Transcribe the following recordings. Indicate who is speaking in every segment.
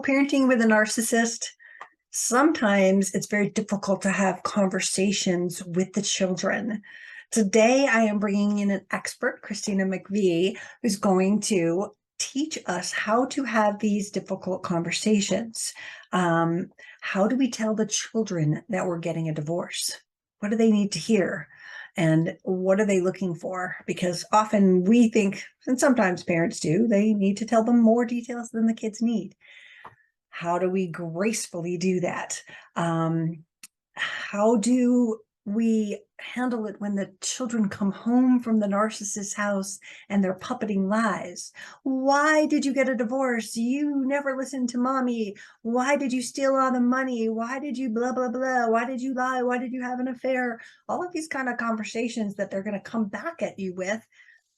Speaker 1: co-parenting with a narcissist, sometimes it's very difficult to have conversations with the children. Today, I am bringing in an expert, Christina McGhee, who's going to teach us how to have these difficult conversations. Um, how do we tell the children that we're getting a divorce? What do they need to hear? And what are they looking for? Because often we think, and sometimes parents do, they need to tell them more details than the kids need. How do we gracefully do that? Um, how do we handle it when the children come home from the narcissist's house and they're puppeting lies. Why did you get a divorce? You never listened to mommy. Why did you steal all the money? Why did you blah, blah, blah? Why did you lie? Why did you have an affair? All of these kind of conversations that they're going to come back at you with.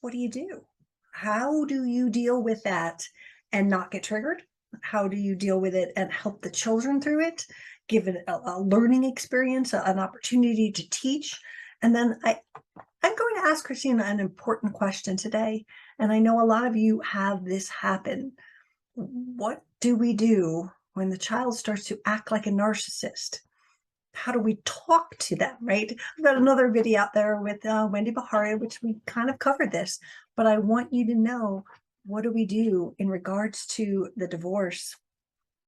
Speaker 1: What do you do? How do you deal with that and not get triggered? How do you deal with it and help the children through it? give it a, a learning experience, a, an opportunity to teach. And then I, I'm going to ask Christina an important question today. And I know a lot of you have this happen. What do we do when the child starts to act like a narcissist? How do we talk to them, right? I've got another video out there with uh, Wendy Behary which we kind of covered this, but I want you to know what do we do in regards to the divorce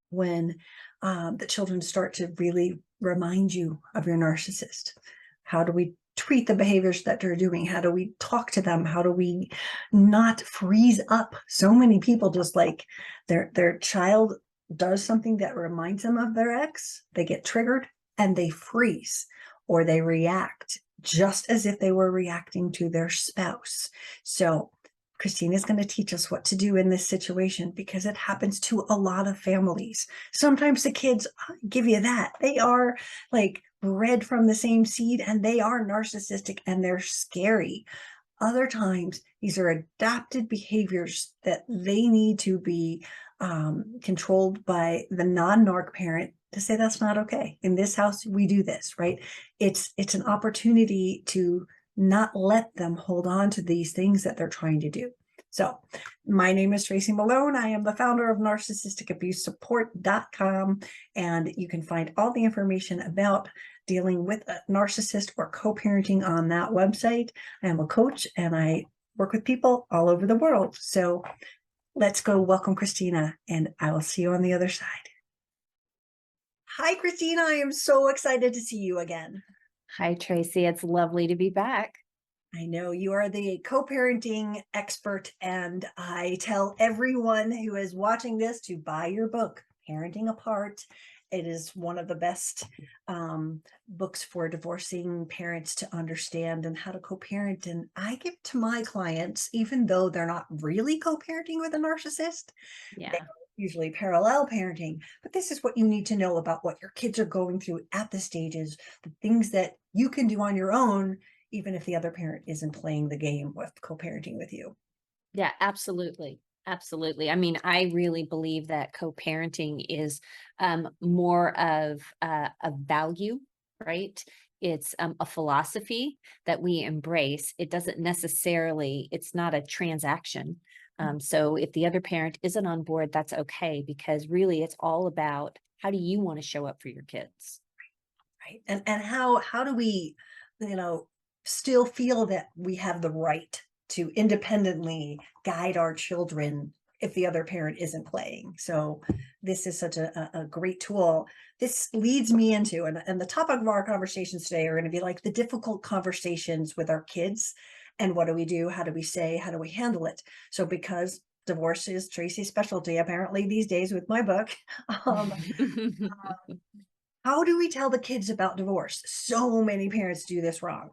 Speaker 1: when um, the children start to really remind you of your narcissist? How do we treat the behaviors that they're doing? How do we talk to them? How do we not freeze up? So many people just like their their child does something that reminds them of their ex, they get triggered and they freeze or they react just as if they were reacting to their spouse. So Christina is going to teach us what to do in this situation because it happens to a lot of families. Sometimes the kids give you that. They are like bred from the same seed and they are narcissistic and they're scary. Other times, these are adapted behaviors that they need to be um, controlled by the non-narc parent to say that's not okay. In this house, we do this, right? It's it's an opportunity to not let them hold on to these things that they're trying to do. So my name is Tracy Malone. I am the founder of narcissistabusesupport.com, and you can find all the information about dealing with a narcissist or co-parenting on that website. I am a coach and I work with people all over the world. So let's go welcome Christina and I will see you on the other side. Hi, Christina. I am so excited to see you again.
Speaker 2: Hi, Tracy. It's lovely to be back.
Speaker 1: I know you are the co-parenting expert and I tell everyone who is watching this to buy your book, Parenting Apart. It is one of the best um, books for divorcing parents to understand and how to co-parent. And I give to my clients, even though they're not really co-parenting with a narcissist,
Speaker 2: Yeah.
Speaker 1: Usually parallel parenting, but this is what you need to know about what your kids are going through at the stages, the things that you can do on your own, even if the other parent isn't playing the game with co-parenting with you.
Speaker 2: Yeah, absolutely. Absolutely. I mean, I really believe that co-parenting is um, more of uh, a value, right? It's um, a philosophy that we embrace. It doesn't necessarily, it's not a transaction.
Speaker 1: Mm.
Speaker 2: Um, so if the other parent isn't on board, that's okay, because really it's all about how do you want to show up for your kids?
Speaker 1: Right. And and how how do we, you know, still feel that we have the right to independently guide our children if the other parent isn't playing. So this is such a, a, a great tool. This leads me into, and, and the topic of our conversations today are going to be like the difficult conversations with our kids. And what do we do? How do we say? How do we handle it? So because divorce is Tracy's specialty, apparently these days with my book, um, how do we tell the kids about divorce? So many parents do this wrong.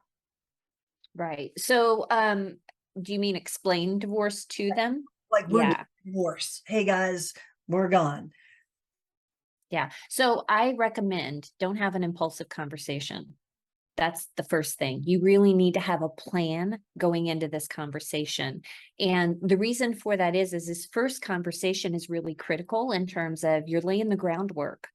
Speaker 2: Right. So, um, do you mean explain divorce to them?
Speaker 1: Like we're
Speaker 2: Yeah.
Speaker 1: divorce. Hey guys, we're gone.
Speaker 2: Yeah. So I recommend don't have an impulsive conversation. That's the first thing. You really need to have a plan going into this conversation. And the reason for that is, is this first conversation is really critical in terms of you're laying the groundwork.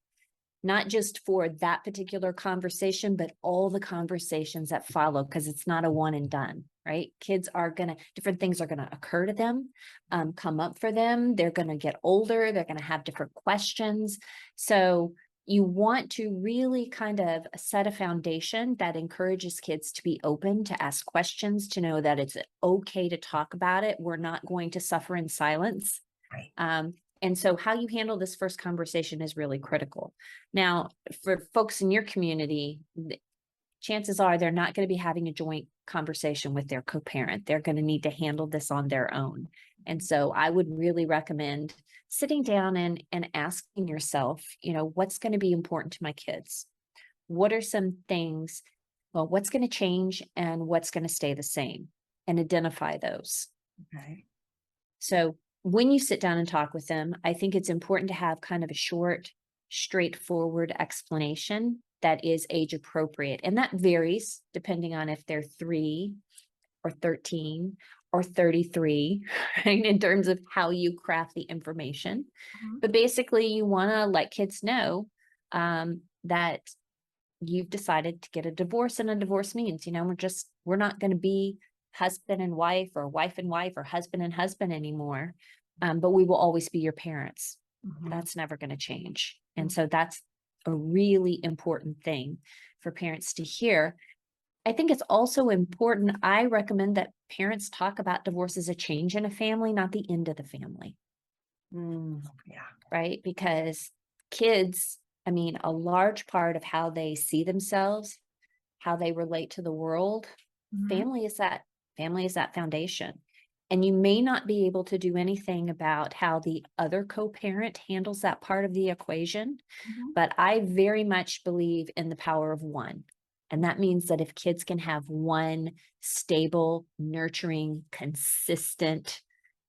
Speaker 2: not just for that particular conversation, but all the conversations that follow, because it's not a one and done, right? Kids are gonna, different things are gonna occur to them, um, come up for them. They're gonna get older. They're gonna have different questions. So you want to really kind of set a foundation that encourages kids to be open, to ask questions, to know that it's okay to talk about it. We're not going to suffer in silence.
Speaker 1: Right.
Speaker 2: Um, and so how you handle this first conversation is really critical. Now, for folks in your community, chances are they're not going to be having a joint conversation with their co-parent. They're going to need to handle this on their own. And so I would really recommend sitting down and and asking yourself, you know, what's going to be important to my kids? What are some things, well, what's going to change and what's going to stay the same? And identify those.
Speaker 1: Okay.
Speaker 2: So when you sit down and talk with them, I think it's important to have kind of a short, straightforward explanation that is age appropriate. And that varies depending on if they're three or 13 or 33, right? In terms of how you craft the information.
Speaker 1: Mhm.
Speaker 2: But basically, you want to let kids know um, that you've decided to get a divorce and a divorce means, you know, we're just, we're not going to be husband and wife or wife and wife or husband and husband anymore. Um, but we will always be your parents.
Speaker 1: Mhm.
Speaker 2: That's never going to change. And so that's a really important thing for parents to hear. I think it's also important. I recommend that parents talk about divorce as a change in a family, not the end of the family
Speaker 1: Mm, Yeah.
Speaker 2: right? Because kids, I mean, a large part of how they see themselves, how they relate to the world,
Speaker 1: Mhm.
Speaker 2: family is that family is that foundation. And you may not be able to do anything about how the other co-parent handles that part of the equation,
Speaker 1: Mhm.
Speaker 2: but I very much believe in the power of one. And that means that if kids can have one stable, nurturing, consistent,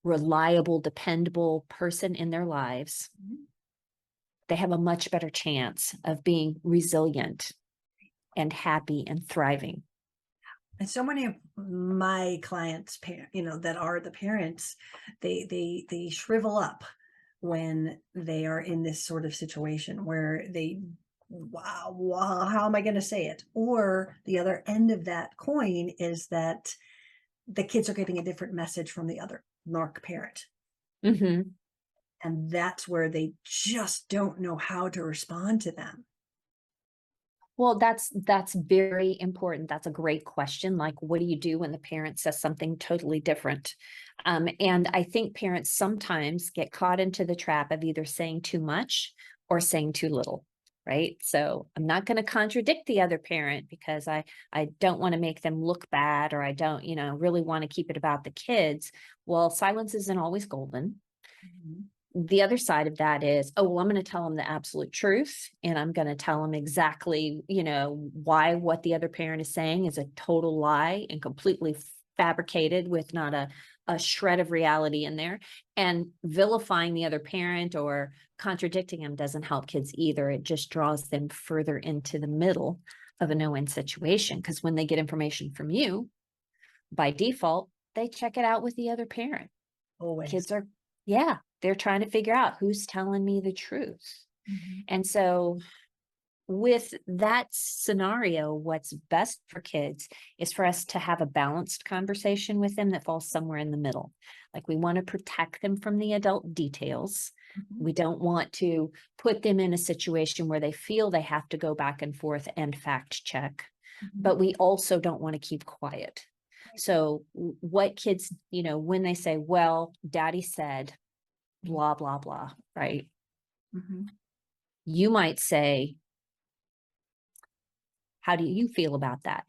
Speaker 2: reliable, dependable person in their lives,
Speaker 1: Mhm.
Speaker 2: they have a much better chance of being resilient and happy and thriving.
Speaker 1: And so many of my clients, you know, that are the parents, they they they shrivel up when they are in this sort of situation where they, wow, wow how am I going to say it? Or the other end of that coin is that the kids are getting a different message from the other narc parent.
Speaker 2: Mhm.
Speaker 1: And that's where they just don't know how to respond to them.
Speaker 2: Well, that's that's very important. That's a great question. Like, what do you do when the parent says something totally different? Um, and I think parents sometimes get caught into the trap of either saying too much or saying too little, right? So I'm not going to contradict the other parent because I I don't want to make them look bad or I don't, you know, really want to keep it about the kids. Well, silence isn't always golden the other side of that is, oh, well, I'm going to tell them the absolute truth and I'm going to tell them exactly, you know, why what the other parent is saying is a total lie and completely fabricated with not a, a shred of reality in there. And vilifying the other parent or contradicting them doesn't help kids either. It just draws them further into the middle of a no-win situation. Because when they get information from you, by default, they check it out with the other parent
Speaker 1: Always.
Speaker 2: kids are yeah they're trying to figure out who's telling me the truth
Speaker 1: Mhm.
Speaker 2: and so with that scenario what's best for kids is for us to have a balanced conversation with them that falls somewhere in the middle like we want to protect them from the adult details
Speaker 1: Mhm.
Speaker 2: we don't want to put them in a situation where they feel they have to go back and forth and fact check
Speaker 1: Mhm.
Speaker 2: but we also don't want to keep quiet. So what kids, you know, when they say, well, daddy said blah, blah, blah, right?
Speaker 1: Mhm.
Speaker 2: You might say, how do you feel about that?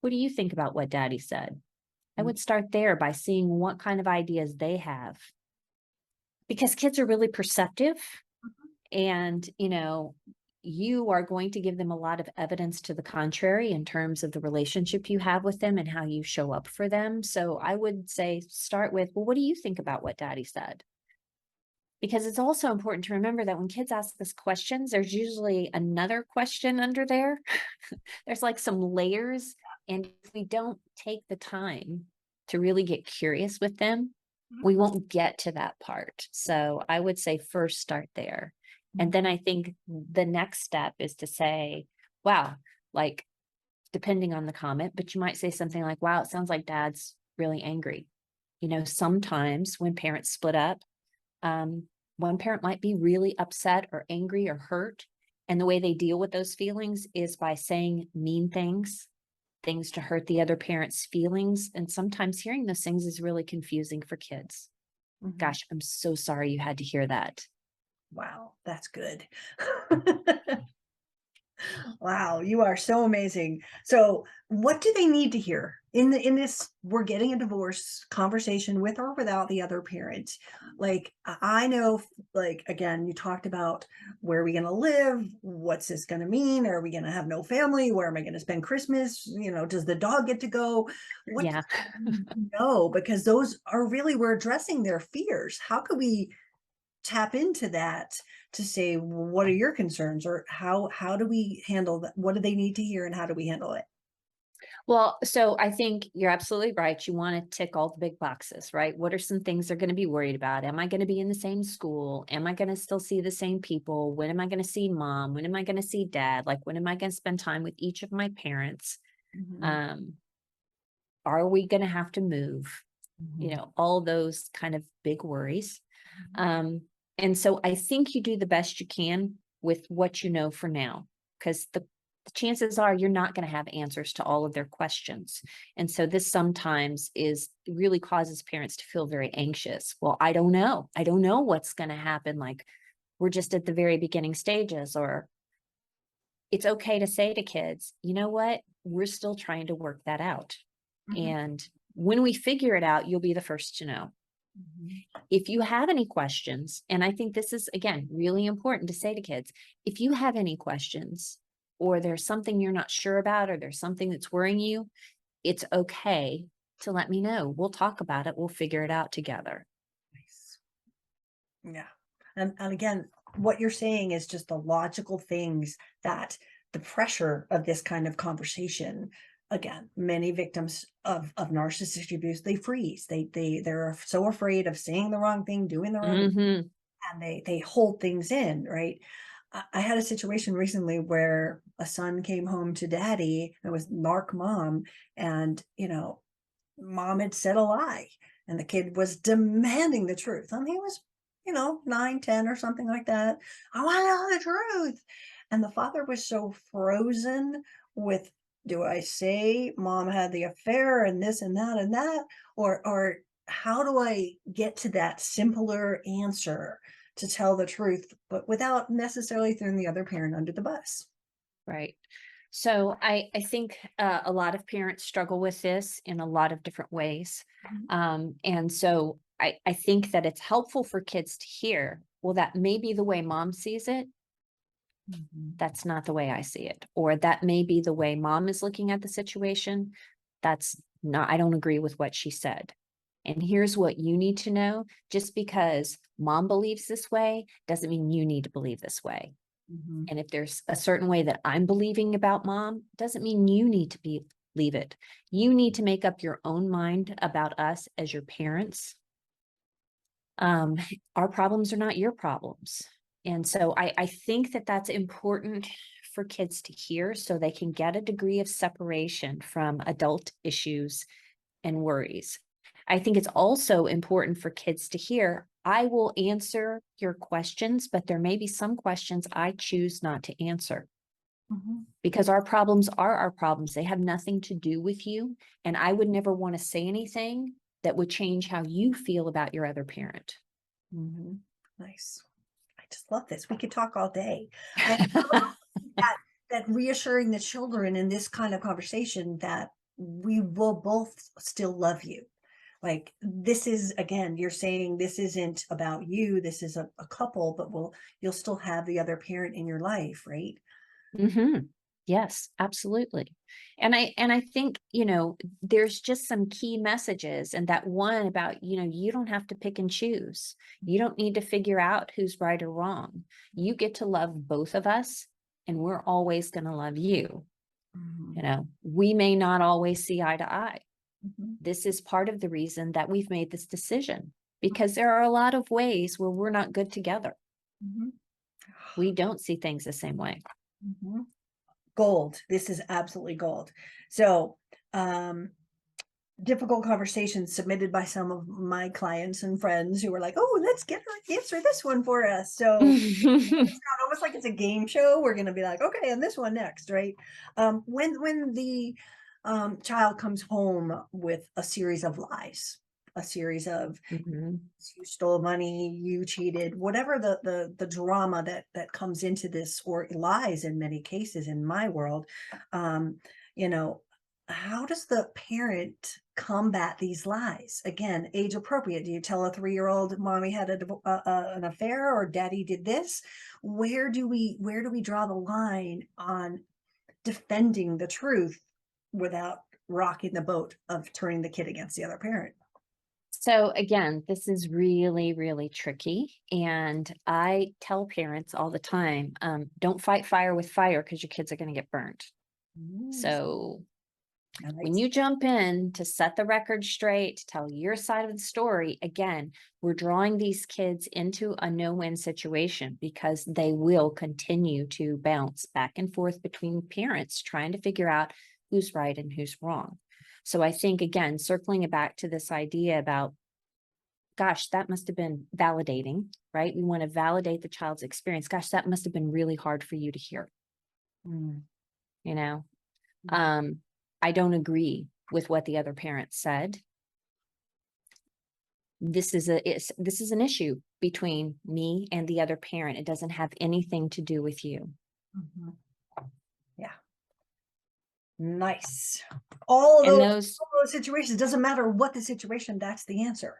Speaker 2: What do you think about what daddy said? I would start there by seeing what kind of ideas they have. Because kids are really perceptive and, you know, you are going to give them a lot of evidence to the contrary in terms of the relationship you have with them and how you show up for them. So I would say start with, well, what do you think about what daddy said? Because it's also important to remember that when kids ask us questions, there's usually another question under there. there's like some layers. And if we don't take the time to really get curious with them, mm-hmm. we won't get to that part. So I would say first start there And mm-hmm. then I think the next step is to say, wow, like, depending on the comment, but you might say something like, wow, it sounds like dad's really angry. You know, sometimes when parents split up, um, one parent might be really upset or angry or hurt. And the way they deal with those feelings is by saying mean things, things to hurt the other parent's feelings. And sometimes hearing those things is really confusing for kids.
Speaker 1: Mhm.
Speaker 2: Gosh, I'm so sorry you had to hear that.
Speaker 1: Wow, that's good. Wow, you are so amazing. So, what do they need to hear in the in this we're getting a divorce conversation with or without the other parent? Like I know like again, you talked about where are we going to live? What's this going to mean? Are we going to have no family? Where am I going to spend Christmas? You know, does the dog get to go? What
Speaker 2: Yeah.
Speaker 1: no, because those are really we're addressing their fears. How could we tap into that to say "Well, what are your concerns or how how do we handle that what do they need to hear and how do we handle it
Speaker 2: Well, so I think you're absolutely right. You want to tick all the big boxes, right? What are some things they're going to be worried about? Am I going to be in the same school? Am I going to still see the same people? When am I going to see mom? When am I going to see dad? Like, when am I going to spend time with each of my parents?
Speaker 1: Mhm,
Speaker 2: Um, are we going to have to move? You
Speaker 1: mhm,
Speaker 2: know, all those kind of big worries.
Speaker 1: mhm.
Speaker 2: Um, and so I think you do the best you can with what you know for now, because the, the chances are you're not going to have answers to all of their questions. And so this sometimes is really causes parents to feel very anxious. Well, I don't know. I don't know what's going to happen. Like we're just at the very beginning stages, or it's okay to say to kids, you know what? We're still trying to work that out.
Speaker 1: Mhm,
Speaker 2: And when we figure it out, you'll be the first to know
Speaker 1: Mm-hmm.
Speaker 2: if you have any questions, and I think this is again really important to say to kids, if you have any questions or there's something you're not sure about or there's something that's worrying you, it's okay to let me know. We'll talk about it. We'll figure it out together.
Speaker 1: nice. yeah and, and again what you're saying is just the logical things that the pressure of this kind of conversation again many victims of of narcissistic abuse they freeze. They they they're so afraid of saying the wrong thing doing the wrong
Speaker 2: Mhm.
Speaker 1: and they they hold things in right? I, I had a situation recently where a son came home to daddy and it was narc mom and you know mom had said a lie and the kid was demanding the truth and he was you know nine ten or something like that. I want to know the truth! And the father was so frozen with do i say mom had the affair and this and that and that or or how do i get to that simpler answer to tell the truth but without necessarily throwing the other parent under the bus
Speaker 2: Right. So I, I think uh, a lot of parents struggle with this in a lot of different ways.
Speaker 1: Mhm.
Speaker 2: Um, and so I, I think that it's helpful for kids to hear, well, that may be the way mom sees it. That's not the way I see it. Or that may be the way mom is looking at the situation. That's not, I don't agree with what she said. And here's what you need to know just because mom believes this way doesn't mean you need to believe this way.
Speaker 1: Mhm.
Speaker 2: And if there's a certain way that I'm believing about mom, doesn't mean you need to be leave it. You need to make up your own mind about us as your parents. Um, our problems are not your problems. And so I, I think that that's important for kids to hear so they can get a degree of separation from adult issues and worries. I think it's also important for kids to hear I will answer your questions, but there may be some questions I choose not to answer
Speaker 1: Mhm.
Speaker 2: because our problems are our problems. They have nothing to do with you. And I would never want to say anything that would change how you feel about your other parent.
Speaker 1: Mhm. Nice. Just love this. We could talk all day. That that reassuring the children in this kind of conversation that we will both still love you. Like this is again, you're saying this isn't about you. This is a, a couple, but we'll you'll still have the other parent in your life, right?
Speaker 2: hmm Yes, absolutely. And I and I think, you know, there's just some key messages and that one about, you know, you don't have to pick and choose. You don't need to figure out who's right or wrong. You get to love both of us and we're always going to love you.
Speaker 1: Mhm,
Speaker 2: You know, we may not always see eye to eye.
Speaker 1: mhm,
Speaker 2: This is part of the reason that we've made this decision because there are a lot of ways where we're not good together.
Speaker 1: mhm.
Speaker 2: we don't see things the same way.
Speaker 1: Gold. This is absolutely gold. So, um, difficult conversations submitted by some of my clients and friends who were like, "Oh, let's get her answer this one for us." So it's not almost like it's a game show. We're going to be like, "Okay, and this one next," right? Um, when when the um, child comes home with a series of lies, a series of
Speaker 2: Mhm.
Speaker 1: you stole money, you cheated, whatever the the the drama that that comes into this or lies in many cases in my world, um, you know, how does the parent combat these lies? Again, age appropriate. Do you tell a three-year-old mommy had a, divo- uh, uh, an affair or daddy did this? Where do we where do we draw the line on defending the truth without rocking the boat of turning the kid against the other parent?
Speaker 2: So again, this is really, really tricky. And I tell parents all the time, um, don't fight fire with fire because your kids are going to get burnt.
Speaker 1: Mm,
Speaker 2: So when you jump in to set the record straight, to tell your side of the story, again, we're drawing these kids into a no-win situation because they will continue to bounce back and forth between parents trying to figure out who's right and who's wrong. So I think again, circling it back to this idea about gosh, that must have been validating, right? We want to validate the child's experience. Gosh, that must have been really hard for you to hear,
Speaker 1: Mm.
Speaker 2: you know?
Speaker 1: Mm.
Speaker 2: Um, I don't agree with what the other parent said. This is a this is an issue between me and the other parent. It doesn't have anything to do with you.
Speaker 1: Mhm. Nice. All
Speaker 2: And
Speaker 1: those,
Speaker 2: those
Speaker 1: all those situations, doesn't matter what the situation, that's the answer.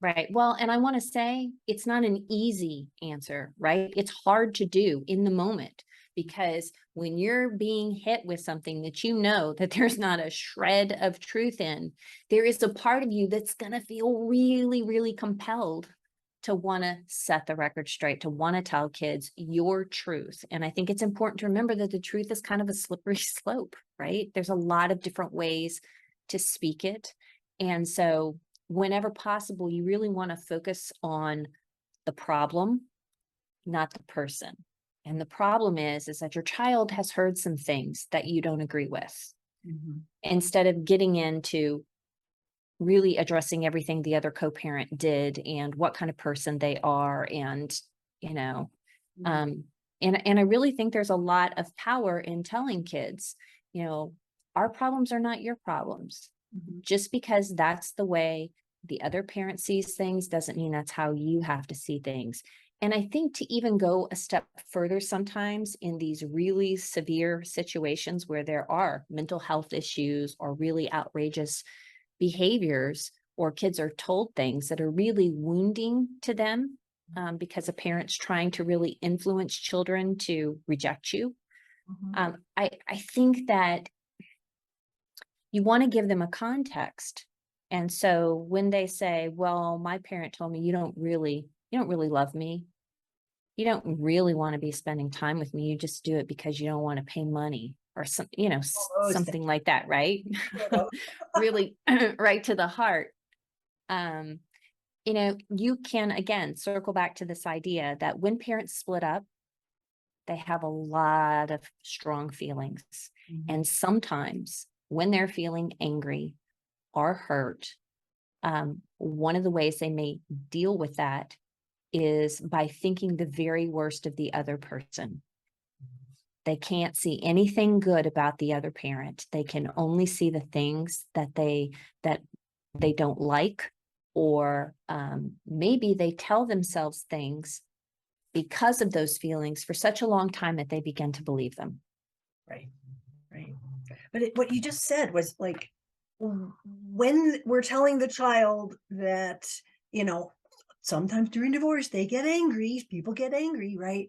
Speaker 2: Right. Well, and I want to say it's not an easy answer, right? It's hard to do in the moment because when you're being hit with something that you know that there's not a shred of truth in, there is a part of you that's going to feel really, really compelled to want to set the record straight, to want to tell kids your truth. And I think it's important to remember that the truth is kind of a slippery slope, right? There's a lot of different ways to speak it. And so whenever possible, you really want to focus on the problem, not the person. And the problem is, is that your child has heard some things that you don't agree with. Mm-hmm. Instead of getting into really addressing everything the other co-parent did and what kind of person they are and, you know,
Speaker 1: Mhm.
Speaker 2: um, and, and I really think there's a lot of power in telling kids, you know, our problems are not your problems
Speaker 1: Mhm.
Speaker 2: just because that's the way the other parent sees things doesn't mean that's how you have to see things. And I think to even go a step further sometimes in these really severe situations where there are mental health issues or really outrageous behaviors, or kids are told things that are really wounding to them um, because a parent's trying to really influence children to reject you.
Speaker 1: Mhm.
Speaker 2: Um, I, I think that you want to give them a context. And so when they say, well, my parent told me you don't really, you don't really love me. You don't really want to be spending time with me. You just do it because you don't want to pay money or some, you know,
Speaker 1: All those
Speaker 2: something like that, right? Really right to the heart. Um, you know, you can again circle back to this idea that when parents split up, they have a lot of strong feelings.
Speaker 1: Mhm.
Speaker 2: And sometimes when they're feeling angry or hurt, um, one of the ways they may deal with that is by thinking the very worst of the other person. They can't see anything good about the other parent. They can only see the things that they that they don't like, or um, maybe they tell themselves things because of those feelings for such a long time that they begin to believe them.
Speaker 1: Right, right. But it, what you just said was like, when we're telling the child that, you know, sometimes during divorce, they get angry, people get angry, right?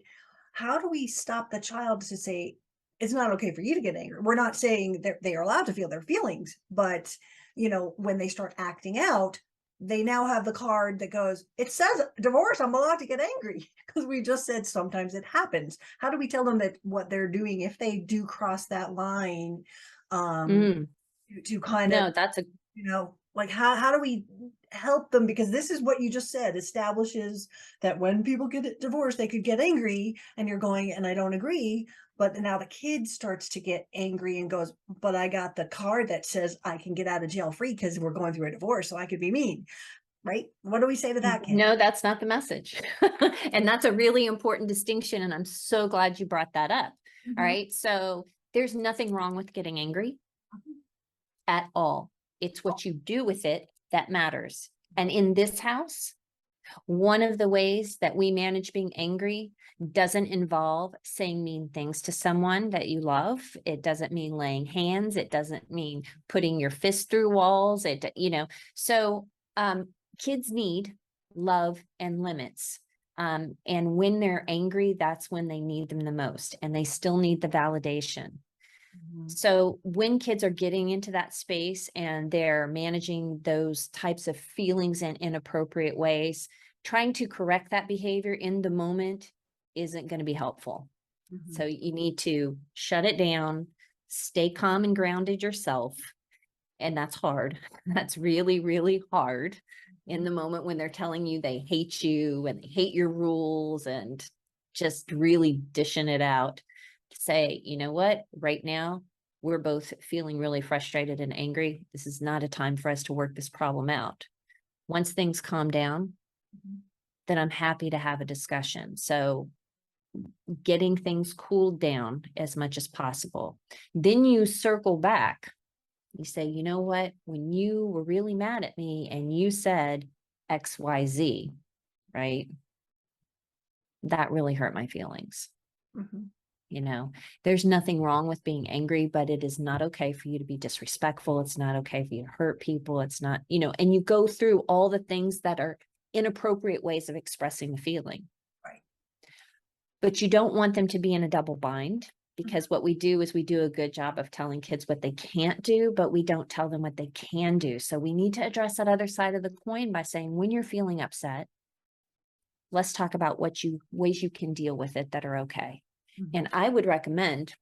Speaker 1: How do we stop the child to say, it's not okay for you to get angry? We're not saying that they are allowed to feel their feelings, but, you know, when they start acting out, they now have the card that goes, it says divorce, I'm allowed to get angry because we just said sometimes it happens. How do we tell them that what they're doing, if they do cross that line, um,
Speaker 2: Mm,
Speaker 1: to, to kind
Speaker 2: no,
Speaker 1: of,
Speaker 2: that's a
Speaker 1: you know, Like how how do we help them? Because this is what you just said establishes that when people get divorced, they could get angry, and you're going, and I don't agree. But now the kid starts to get angry and goes, but I got the card that says I can get out of jail free because we're going through a divorce, so I could be mean. Right? What do we say to that kid?
Speaker 2: No, that's not the message. And that's a really important distinction, and I'm so glad you brought that up.
Speaker 1: Mhm.
Speaker 2: All right, so there's nothing wrong with getting angry
Speaker 1: Mhm.
Speaker 2: at all. It's what you do with it that matters. And in this house, one of the ways that we manage being angry doesn't involve saying mean things to someone that you love. It doesn't mean laying hands. It doesn't mean putting your fist through walls. It, you know, so um, kids need love and limits. Um, and when they're angry, that's when they need them the most, and they still need the validation.
Speaker 1: Mhm.
Speaker 2: So when kids are getting into that space and they're managing those types of feelings in inappropriate ways, trying to correct that behavior in the moment isn't going to be helpful.
Speaker 1: Mhm.
Speaker 2: So you need to shut it down, stay calm and grounded yourself. And that's hard. That's really, really hard in the moment when they're telling you they hate you and they hate your rules and just really dishing it out. Say, you know what, right now, we're both feeling really frustrated and angry. This is not a time for us to work this problem out. Once things calm down,
Speaker 1: Mhm.
Speaker 2: then I'm happy to have a discussion. So getting things cooled down as much as possible. Then you circle back. You say, you know what, when you were really mad at me and you said XYZ, right? That really hurt my feelings.
Speaker 1: Mhm.
Speaker 2: You know, there's nothing wrong with being angry, but it is not okay for you to be disrespectful. It's not okay for you to hurt people. It's not, you know, and you go through all the things that are inappropriate ways of expressing the feeling.
Speaker 1: Right.
Speaker 2: But you don't want them to be in a double bind mm-hmm. because what we do is we do a good job of telling kids what they can't do, but we don't tell them what they can do. So we need to address that other side of the coin by saying, when you're feeling upset, let's talk about what you ways you can deal with it that are okay.
Speaker 1: Mhm.
Speaker 2: And I would recommend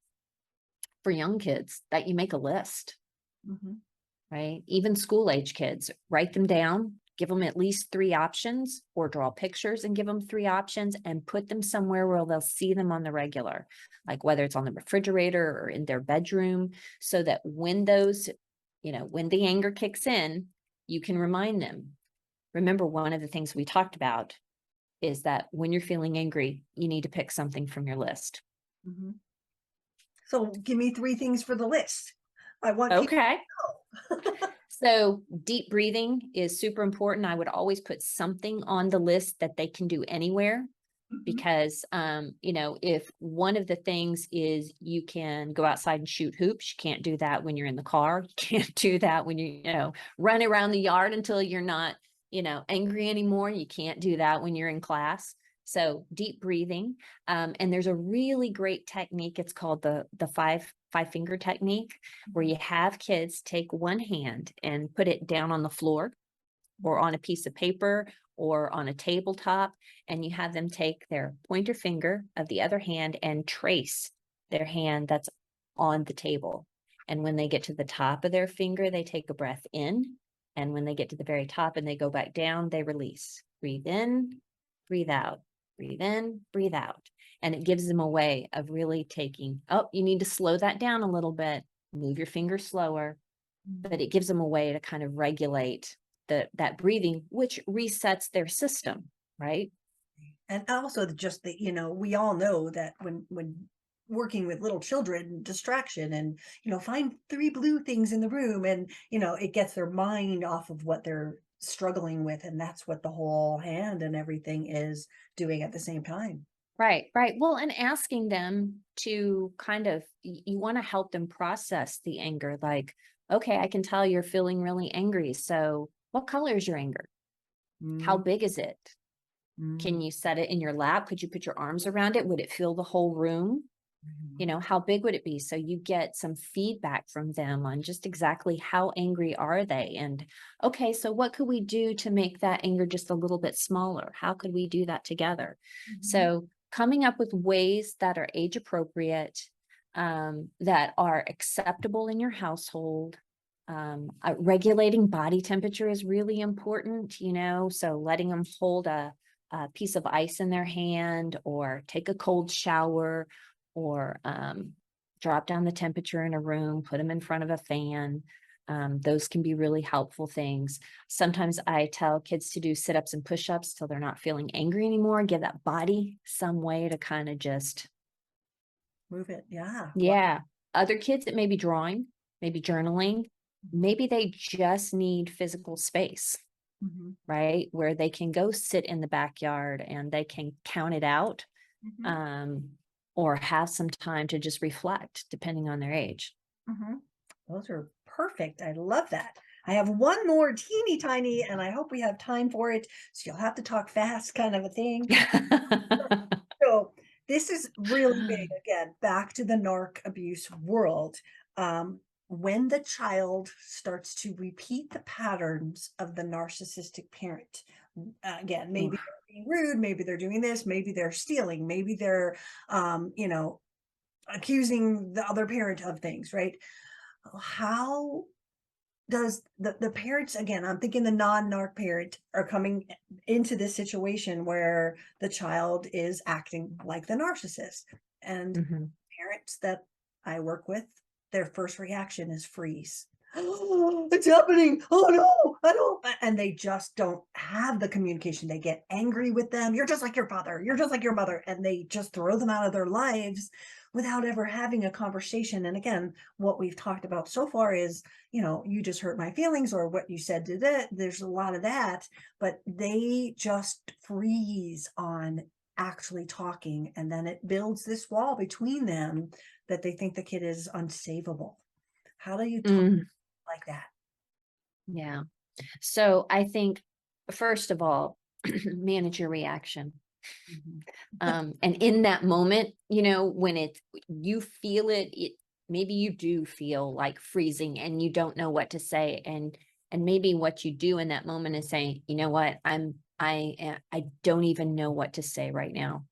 Speaker 2: for young kids that you make a list,
Speaker 1: Mhm.
Speaker 2: right? Even school age kids, write them down, give them at least three options or draw pictures and give them three options and put them somewhere where they'll see them on the regular, like whether it's on the refrigerator or in their bedroom, so that when those, you know, when the anger kicks in, you can remind them. Remember, one of the things we talked about is that when you're feeling angry, you need to pick something from your list.
Speaker 1: Mhm. So give me three things for the list. I want people
Speaker 2: Okay.
Speaker 1: to know.
Speaker 2: So deep breathing is super important. I would always put something on the list that they can do anywhere
Speaker 1: Mhm.
Speaker 2: because um, you know, if one of the things is you can go outside and shoot hoops, you can't do that when you're in the car. You can't do that when you, you know, run around the yard until you're not, you know, angry anymore. You can't do that when you're in class. So deep breathing. Um, and there's a really great technique. It's called the the five five finger technique, where you have kids take one hand and put it down on the floor or on a piece of paper or on a tabletop, and you have them take their pointer finger of the other hand and trace their hand that's on the table. And when they get to the top of their finger, they take a breath in. And when they get to the very top and they go back down, they release. Breathe in, breathe out, breathe in, breathe out. And it gives them a way of really taking, oh, you need to slow that down a little bit, move your finger slower, but it gives them a way to kind of regulate the that breathing, which resets their system, right?
Speaker 1: And also just that, you know, we all know that when, when working with little children, distraction and, you know, find three blue things in the room and, you know, it gets their mind off of what they're struggling with. And that's what the whole hand and everything is doing at the same time.
Speaker 2: Right, right. Well, and asking them to kind of, you want to help them process the anger. Like, okay, I can tell you're feeling really angry. So, what color is your anger? How
Speaker 1: Mm,
Speaker 2: big is it? Can
Speaker 1: mm,
Speaker 2: you set it in your lap? Could you put your arms around it? Would it fill the whole room? You
Speaker 1: mhm.
Speaker 2: know, how big would it be? So you get some feedback from them on just exactly how angry are they? And okay, so what could we do to make that anger just a little bit smaller? How could we do that together?
Speaker 1: Mhm.
Speaker 2: So coming up with ways that are age appropriate, um, that are acceptable in your household, Um, uh, regulating body temperature is really important, you know, so letting them hold a, a piece of ice in their hand or take a cold shower or um, drop down the temperature in a room, put them in front of a fan. Um, those can be really helpful things. Sometimes I tell kids to do sit ups and push ups till they're not feeling angry anymore. Give that body some way to kind of just,
Speaker 1: Move it. Yeah.
Speaker 2: Yeah. Other kids, it may be drawing, maybe journaling. Maybe they just need physical space,
Speaker 1: Mhm,
Speaker 2: right? Where they can go sit in the backyard and they can count it out
Speaker 1: mhm,
Speaker 2: um, or have some time to just reflect, depending on their age.
Speaker 1: mhm. Those are perfect. I love that. I have one more teeny tiny, and I hope we have time for it. So you'll have to talk fast, kind of a thing. So this is really big. Again, back to the narc abuse world. Um, when the child starts to repeat the patterns of the narcissistic parent, again, maybe they're being rude, maybe they're doing this, maybe they're stealing, maybe they're, um, you know, accusing the other parent of things, right? How does the the parents again i'm thinking the non-narc parent are coming into this situation where the child is acting like the narcissist and
Speaker 2: Mhm.
Speaker 1: parents that i work with their first reaction is freeze oh, it's happening. Oh no. I don't. And they just don't have the communication. They get angry with them. You're just like your father. You're just like your mother. And they just throw them out of their lives without ever having a conversation. And again what we've talked about so far is you know, you just hurt my feelings or what you said to that. There's a lot of that, but they just freeze on actually talking. And then it builds this wall between them that they think the kid is unsavable. How do you talk
Speaker 2: Mm,
Speaker 1: like that?
Speaker 2: yeah. So I think, first of all, manage your reaction. Um, and in that moment, you know, when it you feel it, it maybe you do feel like freezing and you don't know what to say. And and maybe what you do in that moment is saying, you know what, I'm I, I don't even know what to say right now.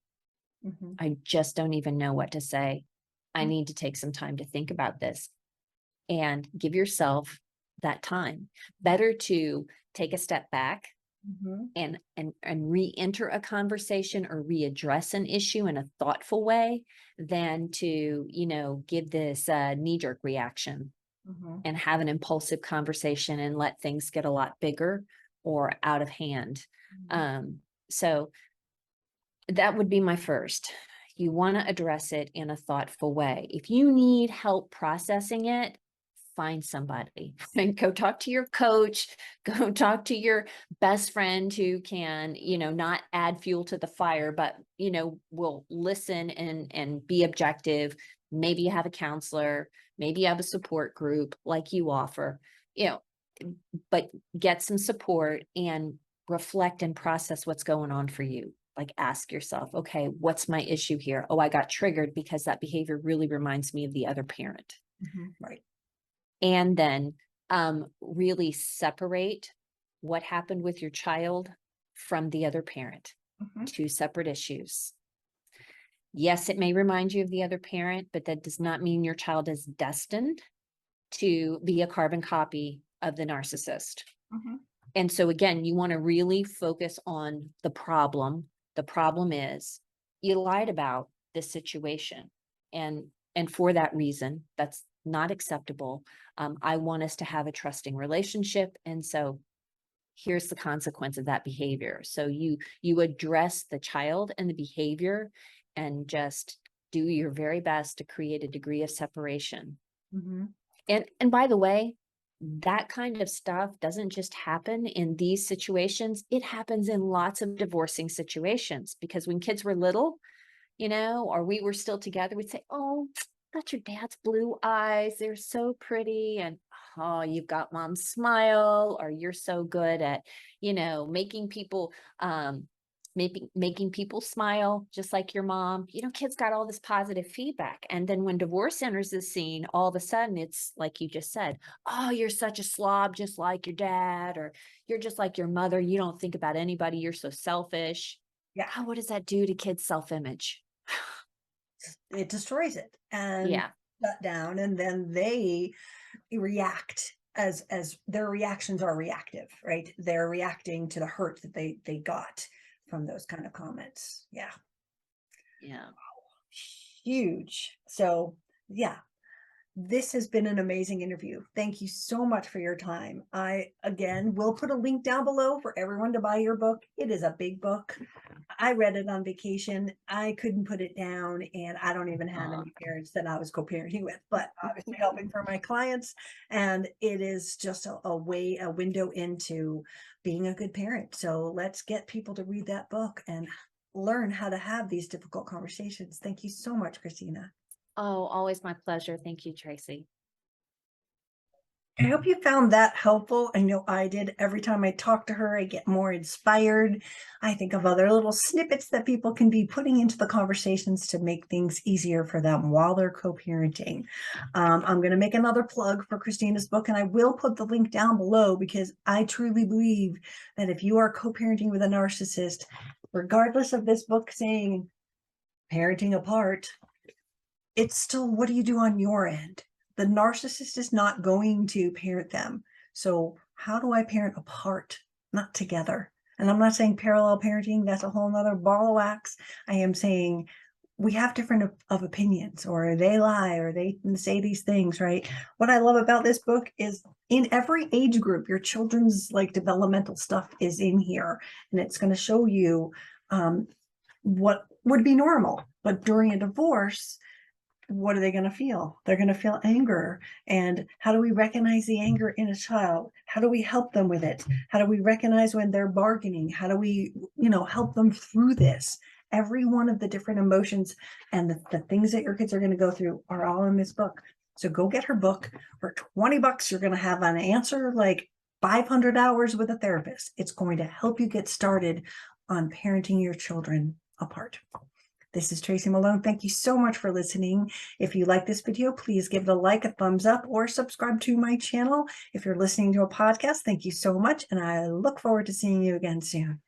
Speaker 1: Mhm,
Speaker 2: I just don't even know what to say. I
Speaker 1: Mm.
Speaker 2: need to take some time to think about this and give yourself that time. Better to take a step back
Speaker 1: mhm,
Speaker 2: and and and re-enter a conversation or readdress an issue in a thoughtful way than to you know give this uh, knee-jerk reaction
Speaker 1: mhm,
Speaker 2: and have an impulsive conversation and let things get a lot bigger or out of hand.
Speaker 1: Mhm,
Speaker 2: um so that would be my first. You want to address it in a thoughtful way. If you need help processing it find somebody and go talk to your coach go talk to your best friend who can you know not add fuel to the fire but you know will listen and and be objective. Maybe you have a counselor maybe you have a support group like you offer you know but get some support and reflect and process what's going on for you. Like ask yourself okay what's my issue here? Oh i got triggered because that behavior really reminds me of the other parent.
Speaker 1: Mhm, Right.
Speaker 2: And then um, really separate what happened with your child from the other parent,
Speaker 1: mhm,
Speaker 2: two separate issues. Yes, it may remind you of the other parent, but that does not mean your child is destined to be a carbon copy of the narcissist.
Speaker 1: mhm,
Speaker 2: And so again, you want to really focus on the problem. The problem is you lied about this situation. And and for that reason, that's not acceptable. Um, I want us to have a trusting relationship. And so here's the consequence of that behavior. So you you address the child and the behavior and just do your very best to create a degree of separation.
Speaker 1: mhm,
Speaker 2: And and by the way, that kind of stuff doesn't just happen in these situations. It happens in lots of divorcing situations because when kids were little, you know, or we were still together, we'd say, "Oh, that's your dad's blue eyes. They're so pretty." And oh, you've got mom's smile, or you're so good at, you know, making people um making making people smile just like your mom. You know, kids got all this positive feedback. And then when divorce enters the scene, all of a sudden it's like you just said, oh, you're such a slob, just like your dad, or you're just like your mother. You don't think about anybody. You're so selfish.
Speaker 1: Yeah.
Speaker 2: Oh, what does that do to kids' self-image?
Speaker 1: It destroys it and
Speaker 2: Yeah.
Speaker 1: shut down, and then they react as as their reactions are reactive, right? They're reacting to the hurt that they they got from those kind of comments. Yeah,
Speaker 2: Yeah.
Speaker 1: huge. So yeah, this has been an amazing interview. Thank you so much for your time. I again will put a link down below for everyone to buy your book. It is a big book. I read it on vacation. I couldn't put it down, and I don't even have
Speaker 2: ah.
Speaker 1: any parents that I was co-parenting with, but obviously helping for my clients. And it is just a, a way, a window into being a good parent. So let's get people to read that book and learn how to have these difficult conversations. Thank you so much, Christina.
Speaker 2: Oh, always my pleasure. Thank you, Tracy.
Speaker 1: I hope you found that helpful. I know I did. Every time I talk to her, I get more inspired. I think of other little snippets that people can be putting into the conversations to make things easier for them while they're co parenting. Um, I'm going to make another plug for Christina's book, and I will put the link down below because I truly believe that if you are co parenting with a narcissist, regardless of this book saying parenting apart, it's still what do you do on your end? The narcissist is not going to parent them. So how do I parent apart, not together? And I'm not saying parallel parenting, that's a whole nother ball of wax. I am saying we have different of, of opinions or they lie or they say these things, right? What I love about this book is in every age group, your children's like developmental stuff is in here and it's going to show you um, what would be normal. But during a divorce, what are they going to feel? They're going to feel anger. And how do we recognize the anger in a child? How do we help them with it? How do we recognize when they're bargaining? How do we, you know, help them through this? Every one of the different emotions and the, the things that your kids are going to go through are all in this book. So go get her book for 20 bucks. You're going to have an answer like 500 hours with a therapist. It's going to help you get started on parenting your children apart. This is Tracy Malone. Thank you so much for listening. If you like this video, please give it a like, a thumbs up, or subscribe to my channel. If you're listening to a podcast, thank you so much. And I look forward to seeing you again soon.